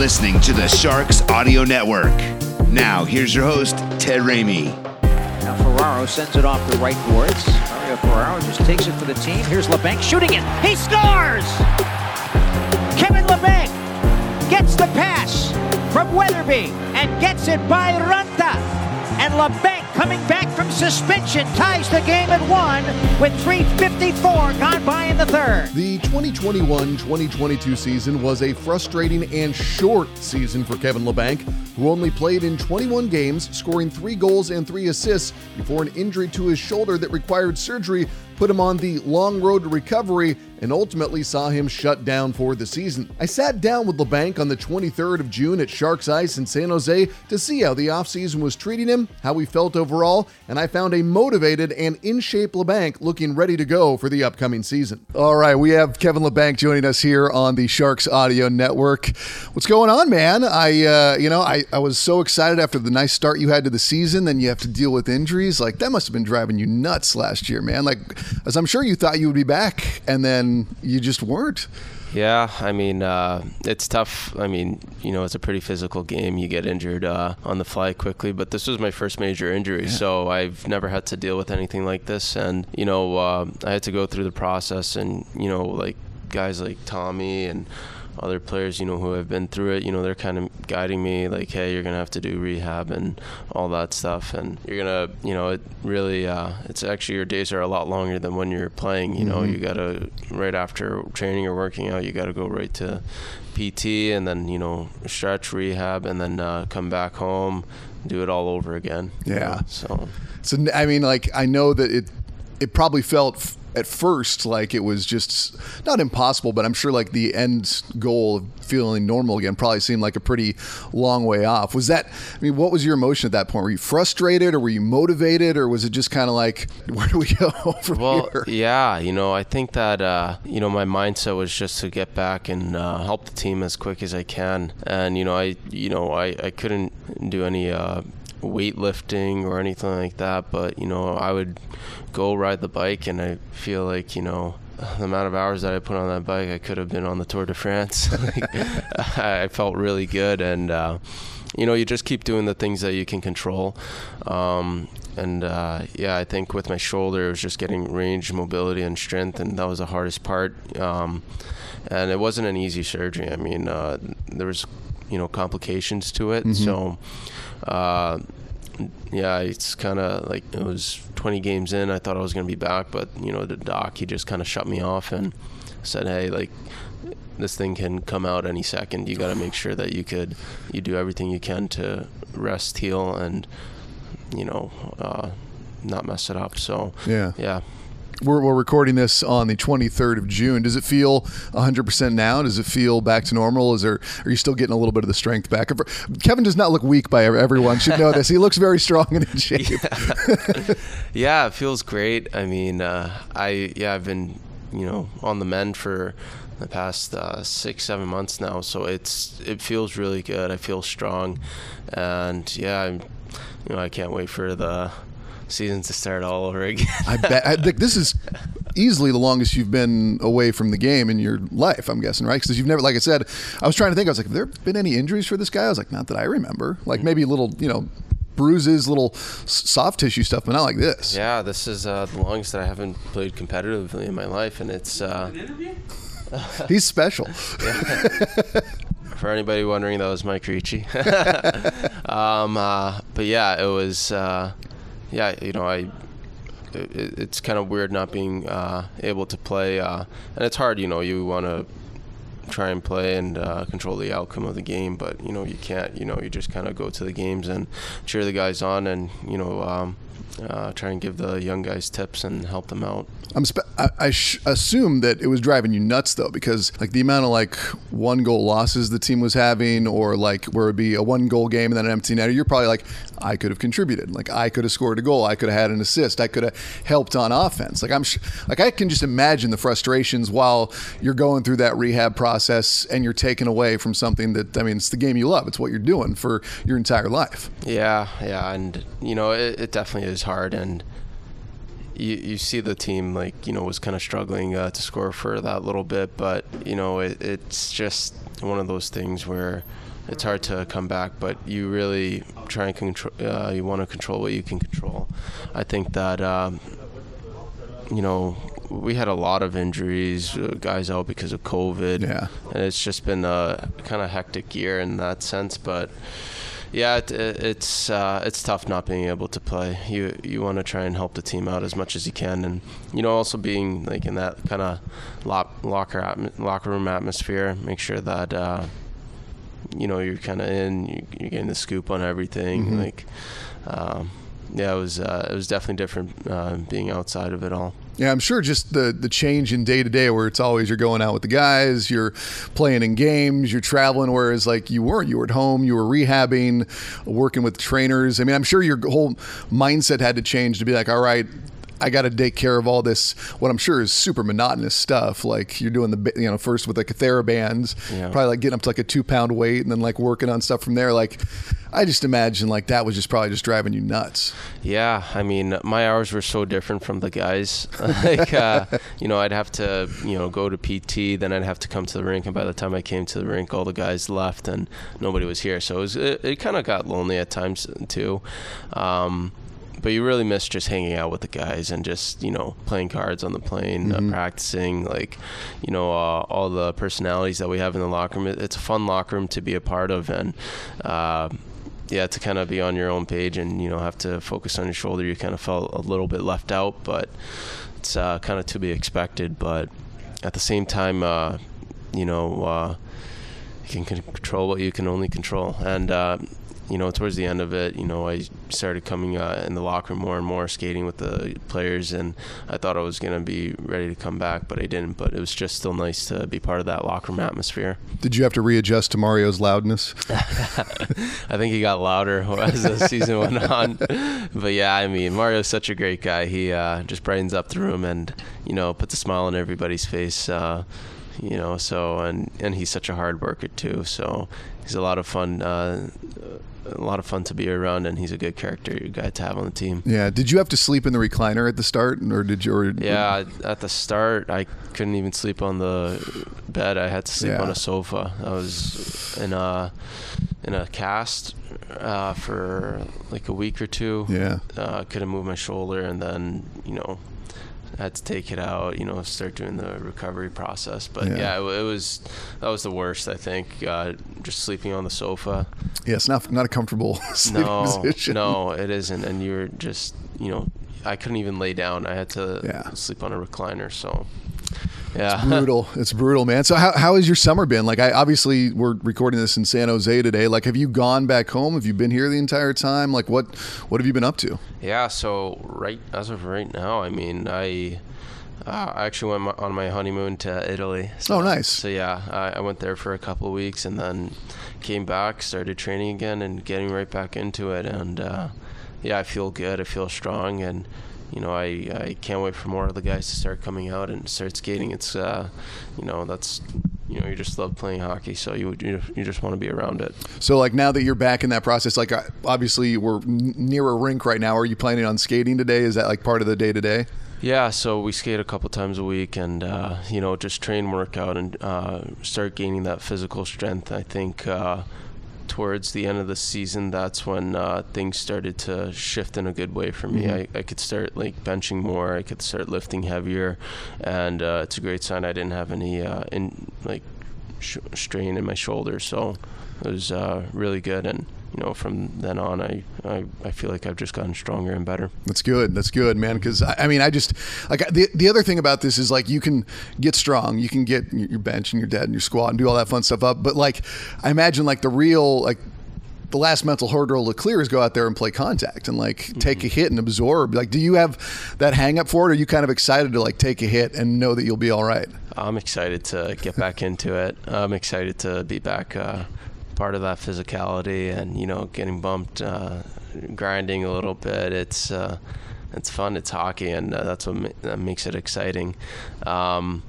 Listening to the Sharks Audio Network. Now, here's your host, Ted Ramey. Now Ferraro sends it off the right boards. Mario Ferraro just takes it for the team. Here's Labanc shooting it. He scores! Kevin Labanc gets the pass from Weatherby and gets it by Raanta. And Labanc coming back from suspension ties the game at one with 3.54 gone by in the third. The 2021 2022 season was a frustrating and short season for Kevin Labanc, who only played in 21 games, scoring three goals and three assists before an injury to his shoulder that required surgery put him on the long road to recovery and ultimately saw him shut down for the season. I sat down with Labanc on the 23rd of June at Sharks Ice in San Jose to see how the offseason was treating him, how he felt overall, and I found a motivated and in shape Labanc looking ready to go for the upcoming season. All right, we have Kevin Labanc joining us here on the Sharks Audio Network. What's going on, man? I, uh, you know, I, I was so excited after the nice start you had to the season, then you have to deal with injuries. Like, that must have been driving you nuts last year, man. Like, as I'm sure you thought you would be back, and then you just weren't. Yeah, I mean, uh, it's tough. I mean, you know, it's a pretty physical game. You get injured uh, on the fly quickly, but this was my first major injury, yeah. so I've never had to deal with anything like this. And, you know, uh, I had to go through the process, and, you know, like guys like Tommy and other players, you know, who have been through it, you know, they're kind of guiding me like, hey, you're gonna have to do rehab and all that stuff, and you're gonna, you know, it really, uh, it's actually your days are a lot longer than when you're playing. You know, mm-hmm. you gotta right after training or working out, you gotta go right to PT and then you know stretch rehab and then uh, come back home, do it all over again. Yeah. You know? So. So I mean, like I know that it it probably felt at first like it was just not impossible, but I'm sure like the end goal of feeling normal again probably seemed like a pretty long way off. Was that? I mean, what was your emotion at that point? Were you frustrated, or were you motivated, or was it just kind of like, where do we go from well, here? yeah, you know, I think that uh, you know my mindset was just to get back and uh, help the team as quick as I can, and you know, I you know I I couldn't do any. Uh, weightlifting or anything like that, but you know, I would go ride the bike, and I feel like you know the amount of hours that I put on that bike, I could have been on the Tour de France. like, I felt really good, and uh, you know, you just keep doing the things that you can control. Um, and uh, yeah, I think with my shoulder, it was just getting range, mobility, and strength, and that was the hardest part. Um, and it wasn't an easy surgery. I mean, uh, there was you know complications to it, mm-hmm. so uh, yeah, it's kind of like it was 20 games in. I thought I was going to be back, but you know, the doc he just kind of shut me off and said, "Hey, like this thing can come out any second. You got to make sure that you could you do everything you can to rest, heal, and you know, uh, not mess it up." So yeah, yeah we're, we're recording this on the 23rd of June. Does it feel 100% now? Does it feel back to normal? Is there are you still getting a little bit of the strength back? Kevin does not look weak by everyone should know this. He looks very strong and in shape. Yeah, yeah it feels great. I mean, uh, I yeah, I've been you know on the mend for the past uh, six seven months now, so it's it feels really good. I feel strong, and yeah, I'm, you know I can't wait for the season to start all over again. I bet I think this is easily the longest you've been away from the game in your life. I'm guessing, right? Because you've never, like I said, I was trying to think. I was like, have there been any injuries for this guy? I was like, not that I remember. Like maybe little, you know, bruises, little soft tissue stuff, but not like this. Yeah, this is uh, the longest that I haven't played competitively in my life, and it's. Uh, He's special. For anybody wondering, that was Mike Ricci. um, uh, but yeah, it was uh, yeah, you know, I it, it's kind of weird not being uh, able to play, uh, and it's hard. You know, you want to try and play and uh, control the outcome of the game, but you know you can't. You know, you just kind of go to the games and cheer the guys on, and you know. Um, uh, try and give the young guys tips and help them out. I'm spe- I, I sh- assume that it was driving you nuts though, because like the amount of like one goal losses the team was having, or like where it'd be a one goal game and then an empty netter, you're probably like, I could have contributed. Like I could have scored a goal. I could have had an assist. I could have helped on offense. Like I'm sh- like I can just imagine the frustrations while you're going through that rehab process and you're taken away from something that I mean it's the game you love. It's what you're doing for your entire life. Yeah, yeah, and you know it, it definitely is hard, and you you see the team like you know was kind of struggling uh, to score for that little bit, but you know it, it's just one of those things where it's hard to come back, but you really try and control. Uh, you want to control what you can control. I think that um, you know we had a lot of injuries, uh, guys out because of COVID, Yeah. and it's just been a kind of hectic year in that sense, but yeah, it, it, it's uh, it's tough not being able to play. You you want to try and help the team out as much as you can, and you know also being like in that kind of lock, locker atmo- locker room atmosphere. Make sure that uh, you know you're kind of in. You, you're getting the scoop on everything. Like, um, yeah, it was uh, it was definitely different uh, being outside of it all. Yeah, I'm sure just the the change in day to day where it's always you're going out with the guys, you're playing in games, you're traveling, whereas like you weren't. You were at home, you were rehabbing, working with trainers. I mean, I'm sure your whole mindset had to change to be like, all right. I got to take care of all this. What I'm sure is super monotonous stuff. Like you're doing the, you know, first with like a TheraBands, Yeah. probably like getting up to like a two pound weight, and then like working on stuff from there. Like, I just imagine like that was just probably just driving you nuts. Yeah, I mean, my hours were so different from the guys. like, uh, you know, I'd have to, you know, go to PT, then I'd have to come to the rink, and by the time I came to the rink, all the guys left and nobody was here. So it was, it, it kind of got lonely at times too. Um, but you really miss just hanging out with the guys and just you know playing cards on the plane, uh, practicing like you know uh, all the personalities that we have in the locker room. It's a fun locker room to be a part of, and uh, yeah, to kind of be on your own page and you know have to focus on your shoulder. You kind of felt a little bit left out, but it's uh, kind of to be expected. But at the same time, uh, you know, uh, you can control what you can only control, and uh, you know, towards the end of it, you know, I started coming uh, in the locker room more and more, skating with the players, and I thought I was gonna be ready to come back, but I didn't. But it was just still nice to be part of that locker room atmosphere. Did you have to readjust to Mario's loudness? I think he got louder as the season went on. But yeah, I mean, Mario's such a great guy. He uh, just brightens up the room and you know puts a smile on everybody's face. Uh, you know, so and and he's such a hard worker too. So he's a lot of fun. Uh, a lot of fun to be around, and he's a good character guy to have on the team. Yeah. Did you have to sleep in the recliner at the start, or did you? Or, Yeah, at the start, I couldn't even sleep on the bed. I had to sleep Yeah. on a sofa. I was in a in a cast uh, for like a week or two. Yeah. uh, couldn't move my shoulder, and then you know had to take it out. You know, start doing the recovery process. But Yeah. yeah, it, it was that was the worst. I think uh, just sleeping on the sofa. Yeah, it's not not a comfortable sleeping No, position. no, it isn't. And you're just you know. I couldn't even lay down. I had to Yeah. sleep on a recliner. So, yeah, It's brutal. It's brutal, man. So how how has your summer been? Like, I obviously we're recording this in San Jose today. Like, have you gone back home? Have you been here the entire time? Like, what what have you been up to? Yeah, so right as of right now, I mean, I uh, I actually went on my honeymoon to Italy. So, Oh, nice. So yeah, I, I went there for a couple of weeks and then came back, started training again, and getting right back into it. And uh, yeah, I feel good. I feel strong, and you know, I, I can't wait for more of the guys to start coming out and start skating. It's uh, you know, that's you know, you just love playing hockey, so you you, you just want to be around it. So, like, now that you're back in that process, like, obviously we're near a rink right now. Are you planning on skating today? Is that like part of the day to day? Yeah, so we skate a couple times a week, and uh, you know, just train, work out, and uh, start gaining that physical strength. I think uh, towards the end of the season, that's when uh, things started to shift in a good way for me. I, I could start like benching more. I could start lifting heavier, and uh, it's a great sign. I didn't have any uh, in like sh- strain in my shoulder, so it was uh, really good. And you know, from then on, I, I I feel like I've just gotten stronger and better. That's good. That's good, man. Because I, I mean, I just like the the other thing about this is like you can get strong, you can get your bench and your dead and your squat and do all that fun stuff up. But like, I imagine like the real like the last mental hurdle to clear is go out there and play contact and like Mm-hmm. take a hit and absorb. Like, do you have that hang up for it? Or are you kind of excited to like take a hit and know that you'll be all right? I'm excited to get back into it. I'm excited to be back uh, part of that physicality and you know getting bumped, uh, grinding a little bit. It's uh, it's fun. It's hockey, and uh, that's what ma- that makes it exciting. Um,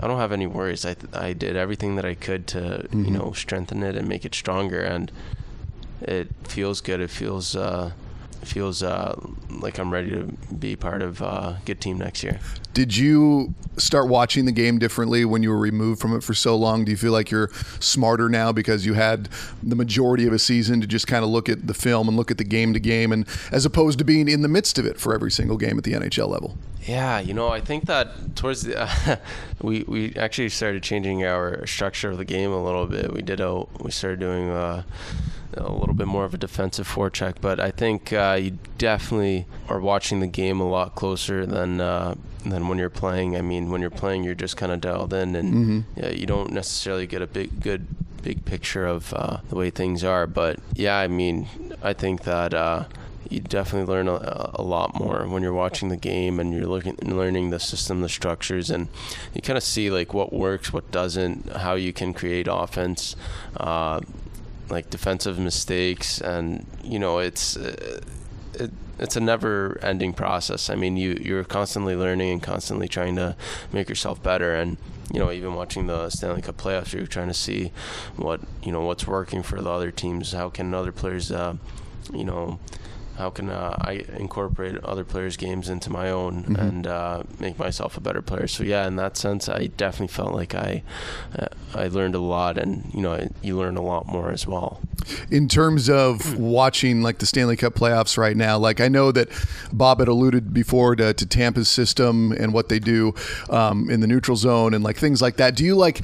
I don't have any worries. I I did everything that I could to you know strengthen it and make it stronger, and it feels good. It feels. Uh, feels uh, like I'm ready to be part of uh, good team next year. Did you start watching the game differently when you were removed from it for so long? Do you feel like you're smarter now because you had the majority of a season to just kind of look at the film and look at the game to game, and as opposed to being in the midst of it for every single game at the NHL level? Yeah, you know, I think that towards the uh, we we actually started changing our structure of the game a little bit. We did a we started doing uh, a little bit more of a defensive forecheck, but I think uh, you definitely are watching the game a lot closer than uh, than when you're playing. I mean, when you're playing, you're just kind of dialed in, and yeah, you don't necessarily get a big good big picture of uh, the way things are. But yeah, I mean, I think that. Uh, you definitely learn a, a lot more when you're watching the game and you're looking learning the system the structures and you kind of see like what works what doesn't how you can create offense uh, like defensive mistakes and you know it's uh, it, it's a never ending process. I mean you you're constantly learning and constantly trying to make yourself better and you know even watching the Stanley Cup playoffs you're trying to see what you know what's working for the other teams how can other players uh, you know how can uh, I incorporate other players' games into my own Mm-hmm. and uh, make myself a better player? So yeah, in that sense, I definitely felt like I uh, I learned a lot, and you know, I, you learn a lot more as well. in terms of watching like the Stanley Cup playoffs right now, like I know that Bob had alluded before to, to Tampa's system and what they do um, in the neutral zone and like things like that. Do you like?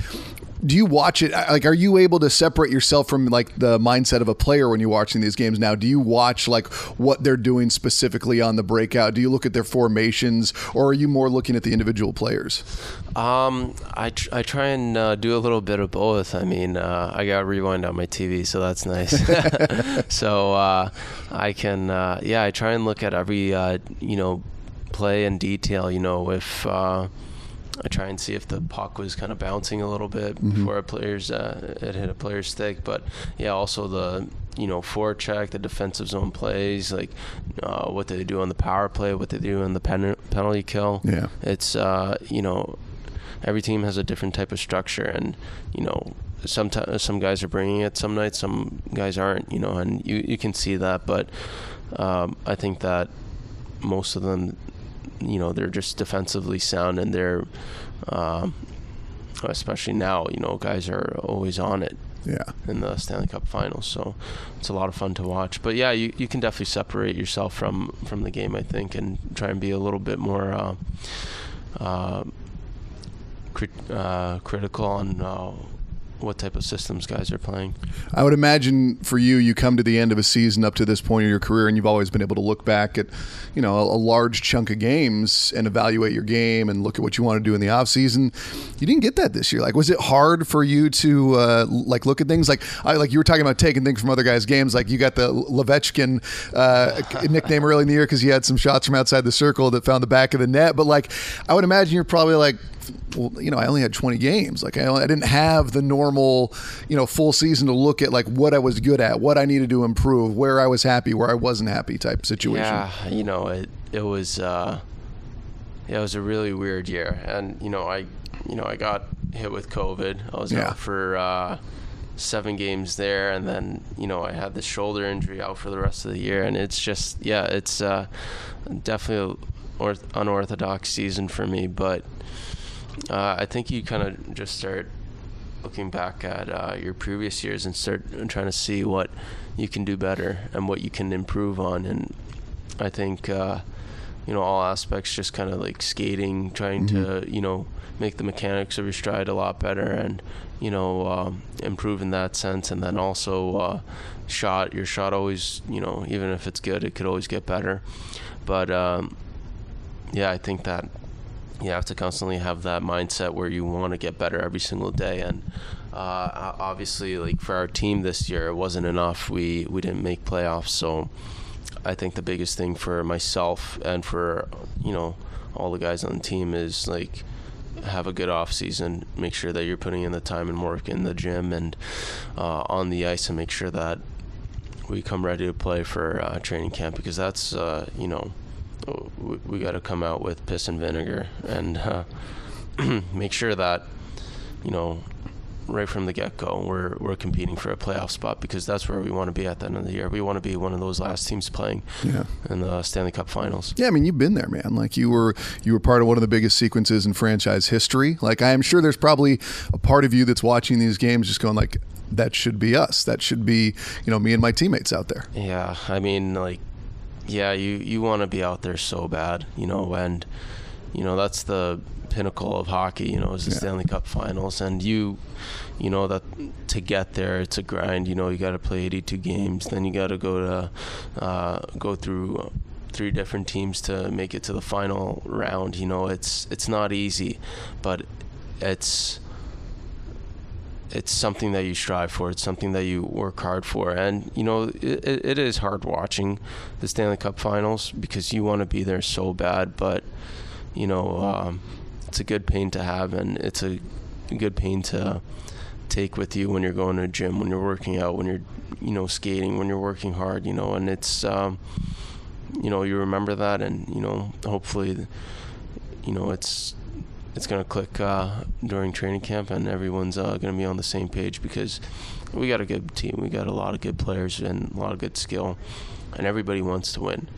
Do you watch it? Like, are you able to separate yourself from like the mindset of a player when you're watching these games now? Do you watch like what they're doing specifically on the breakout? Do you look at their formations, or are you more looking at the individual players? Um, I, tr- I try and uh, do a little bit of both. I mean, uh, I got rewind on my TV, so that's nice. so uh, I can, uh, yeah, I try and look at every, uh, you know, play in detail. You know, if uh, I try and see if the puck was kind of bouncing a little bit before a player's uh, it hit a player's stick. But yeah, also the you know forecheck, the defensive zone plays, like uh, what they do on the power play, what they do on the pen- penalty kill. Yeah. it's uh, you know every team has a different type of structure, and you know sometimes some guys are bringing it some nights, some guys aren't. You know, and you you can see that, but um, I think that most of them you know they're just defensively sound and they're um, especially now you know guys are always on it Yeah. in the Stanley Cup Finals so it's a lot of fun to watch but yeah you, you can definitely separate yourself from from the game I think and try and be a little bit more uh, uh, crit- uh, critical on uh, what type of systems guys are playing I would imagine for you, you come to the end of a season up to this point of your career, and you've always been able to look back at, you know, a, a large chunk of games and evaluate your game and look at what you want to do in the off season. You didn't get that this year. Like, was it hard for you to uh, like look at things like I like you were talking about taking things from other guys' games? Like you got the Levechkin uh, nickname early in the year because you had some shots from outside the circle that found the back of the net. But like, I would imagine you're probably like well, you know, I only had 20 games. Like, I, only, I didn't have the normal, you know, full season to look at like what I was good at, what I needed to improve, where I was happy, where I wasn't happy type situation. Yeah, you know, it it was uh, it was a really weird year, and you know, I you know I got hit with COVID. I was Yeah. out for uh, seven games there, and then you know I had the shoulder injury out for the rest of the year, and it's just yeah, it's uh, definitely orth- unorthodox season for me, but uh, I think you kind of just start looking back at uh, your previous years and start trying to see what you can do better and what you can improve on. And I think, uh, you know, all aspects, just kind of like skating, trying to, you know, make the mechanics of your stride a lot better and, you know, um, improve in that sense. And then also, uh, shot, your shot always, you know, even if it's good, it could always get better. But, um, yeah, I think that you have to constantly have that mindset where you want to get better every single day and uh, obviously, like for our team this year, it wasn't enough. We we didn't make playoffs, so I think the biggest thing for myself and for you know all the guys on the team is like have a good off season. Make sure that you're putting in the time and work in the gym and uh, on the ice, and make sure that we come ready to play for uh, training camp because that's uh, you know we, we got to come out with piss and vinegar and uh, make sure that you know right from the get go, we're we're competing for a playoff spot because that's where we want to be at the end of the year. We want to be one of those last teams playing Yeah. in the Stanley Cup Finals. Yeah, I mean, you've been there, man. Like you were, you were part of one of the biggest sequences in franchise history. Like I am sure there's probably a part of you that's watching these games, just going like, "That should be us. That should be, you know, me and my teammates out there." Yeah, I mean, like, yeah, you you want to be out there so bad, you know, and you know that's the pinnacle of hockey, you know, is the Yeah. Stanley Cup Finals, and you, you know, that to get there, it's a grind. You know, you got to play 82 games, then you got to go to uh, go through three different teams to make it to the final round. You know, it's it's not easy, but it's it's something that you strive for. It's something that you work hard for, and you know it, it is hard watching the Stanley Cup Finals because you want to be there so bad, but you know um, it's a good pain to have, and it's a good pain to take with you when you're going to a gym, when you're working out, when you're you know skating, when you're working hard, you know, and it's um, you know you remember that, and you know hopefully you know it's it's going to click uh, during training camp and everyone's uh, going to be on the same page because we got a good team. We got a lot of good players and a lot of good skill, and everybody wants to win.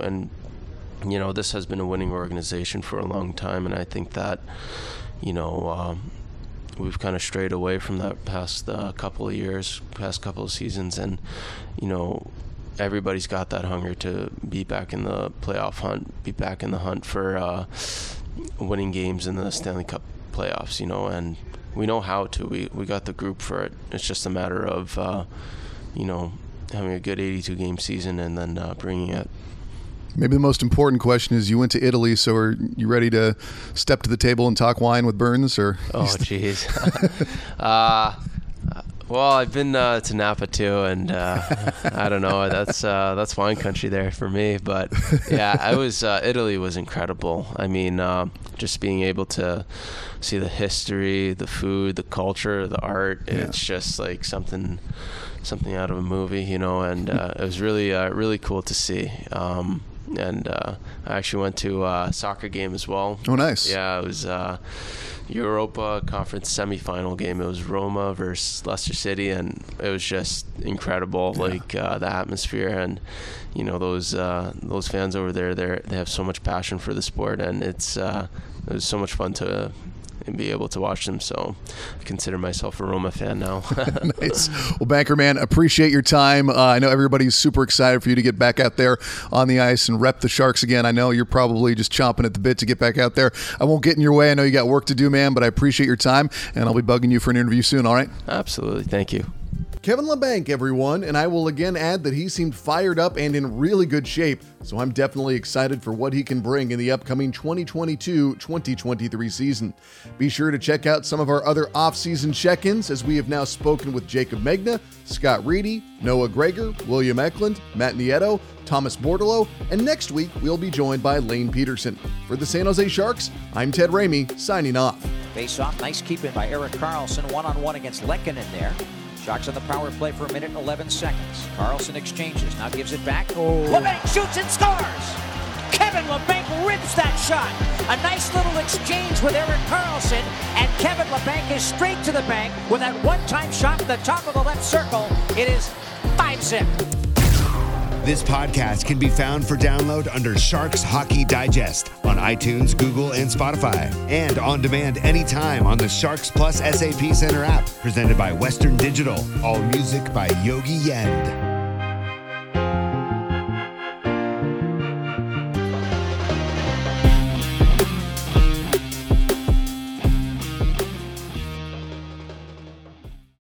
And you know, this has been a winning organization for a long time, and I think that you know. Um, We've kind of strayed away from that past uh, couple of years, past couple of seasons, and you know, everybody's got that hunger to be back in the playoff hunt, be back in the hunt for uh, winning games in the Stanley Cup playoffs, you know, and we know how to. We we got the group for it. It's just a matter of, uh, you know, having a good 82 game season and then uh, bringing it. Maybe the most important question is: You went to Italy, so are you ready to step to the table and talk wine with Burns? Or Oh, jeez. uh, well, I've been uh, to Napa too, and uh, I don't know. That's uh, that's wine country there for me. But yeah, I was uh, Italy was incredible. I mean, um, just being able to see the history, the food, the culture, the art. It's just like something something out of a movie, you know. And uh, it was really uh, really cool to see. Um, and uh, I actually went to a soccer game as well. Oh, nice. Yeah, it was uh, Europa Conference semifinal game. It was Roma versus Leicester City, and it was just incredible. Like uh, the atmosphere, and you know those uh, those fans over there. They they have so much passion for the sport, and it's uh, it was so much fun to be able to watch them. So I consider myself a Roma fan now. nice. Well, Banker Man, appreciate your time. Uh, I know everybody's super excited for you to get back out there on the ice and rep the Sharks again. I know you're probably just chomping at the bit to get back out there. I won't get in your way. I know you got work to do, man, but I appreciate your time, and I'll be bugging you for an interview soon. All right. Absolutely, thank you. Kevin Labanc, everyone, and I will again add that he seemed fired up and in really good shape, so I'm definitely excited for what he can bring in the upcoming 2022 2023 season. Be sure to check out some of our other off-season check ins as we have now spoken with Jaycob Megna, Scott Reedy, Noah Gregor, William Eklund, Matt Nieto, Thomas Bordeleau, and next week we'll be joined by Lane Pederson. For the San Jose Sharks, I'm Ted Ramey, signing off. Face off, nice keeping by Erik Karlsson, one on one against Lehkonen there. Sharks on the power play for a minute and 11 seconds. Karlsson exchanges, now gives it back. Oh. Labanc shoots and scores! Kevin Labanc rips that shot. A nice little exchange with Erik Karlsson, and Kevin Labanc is straight to the bank with that one time shot in the top of the left circle. It is 5 zip. This podcast can be found for download under Sharks Hockey Digest on iTunes, Google, and Spotify, and on demand anytime on the Sharks Plus SAP Center app, presented by Western Digital. All music by Yogi Yend.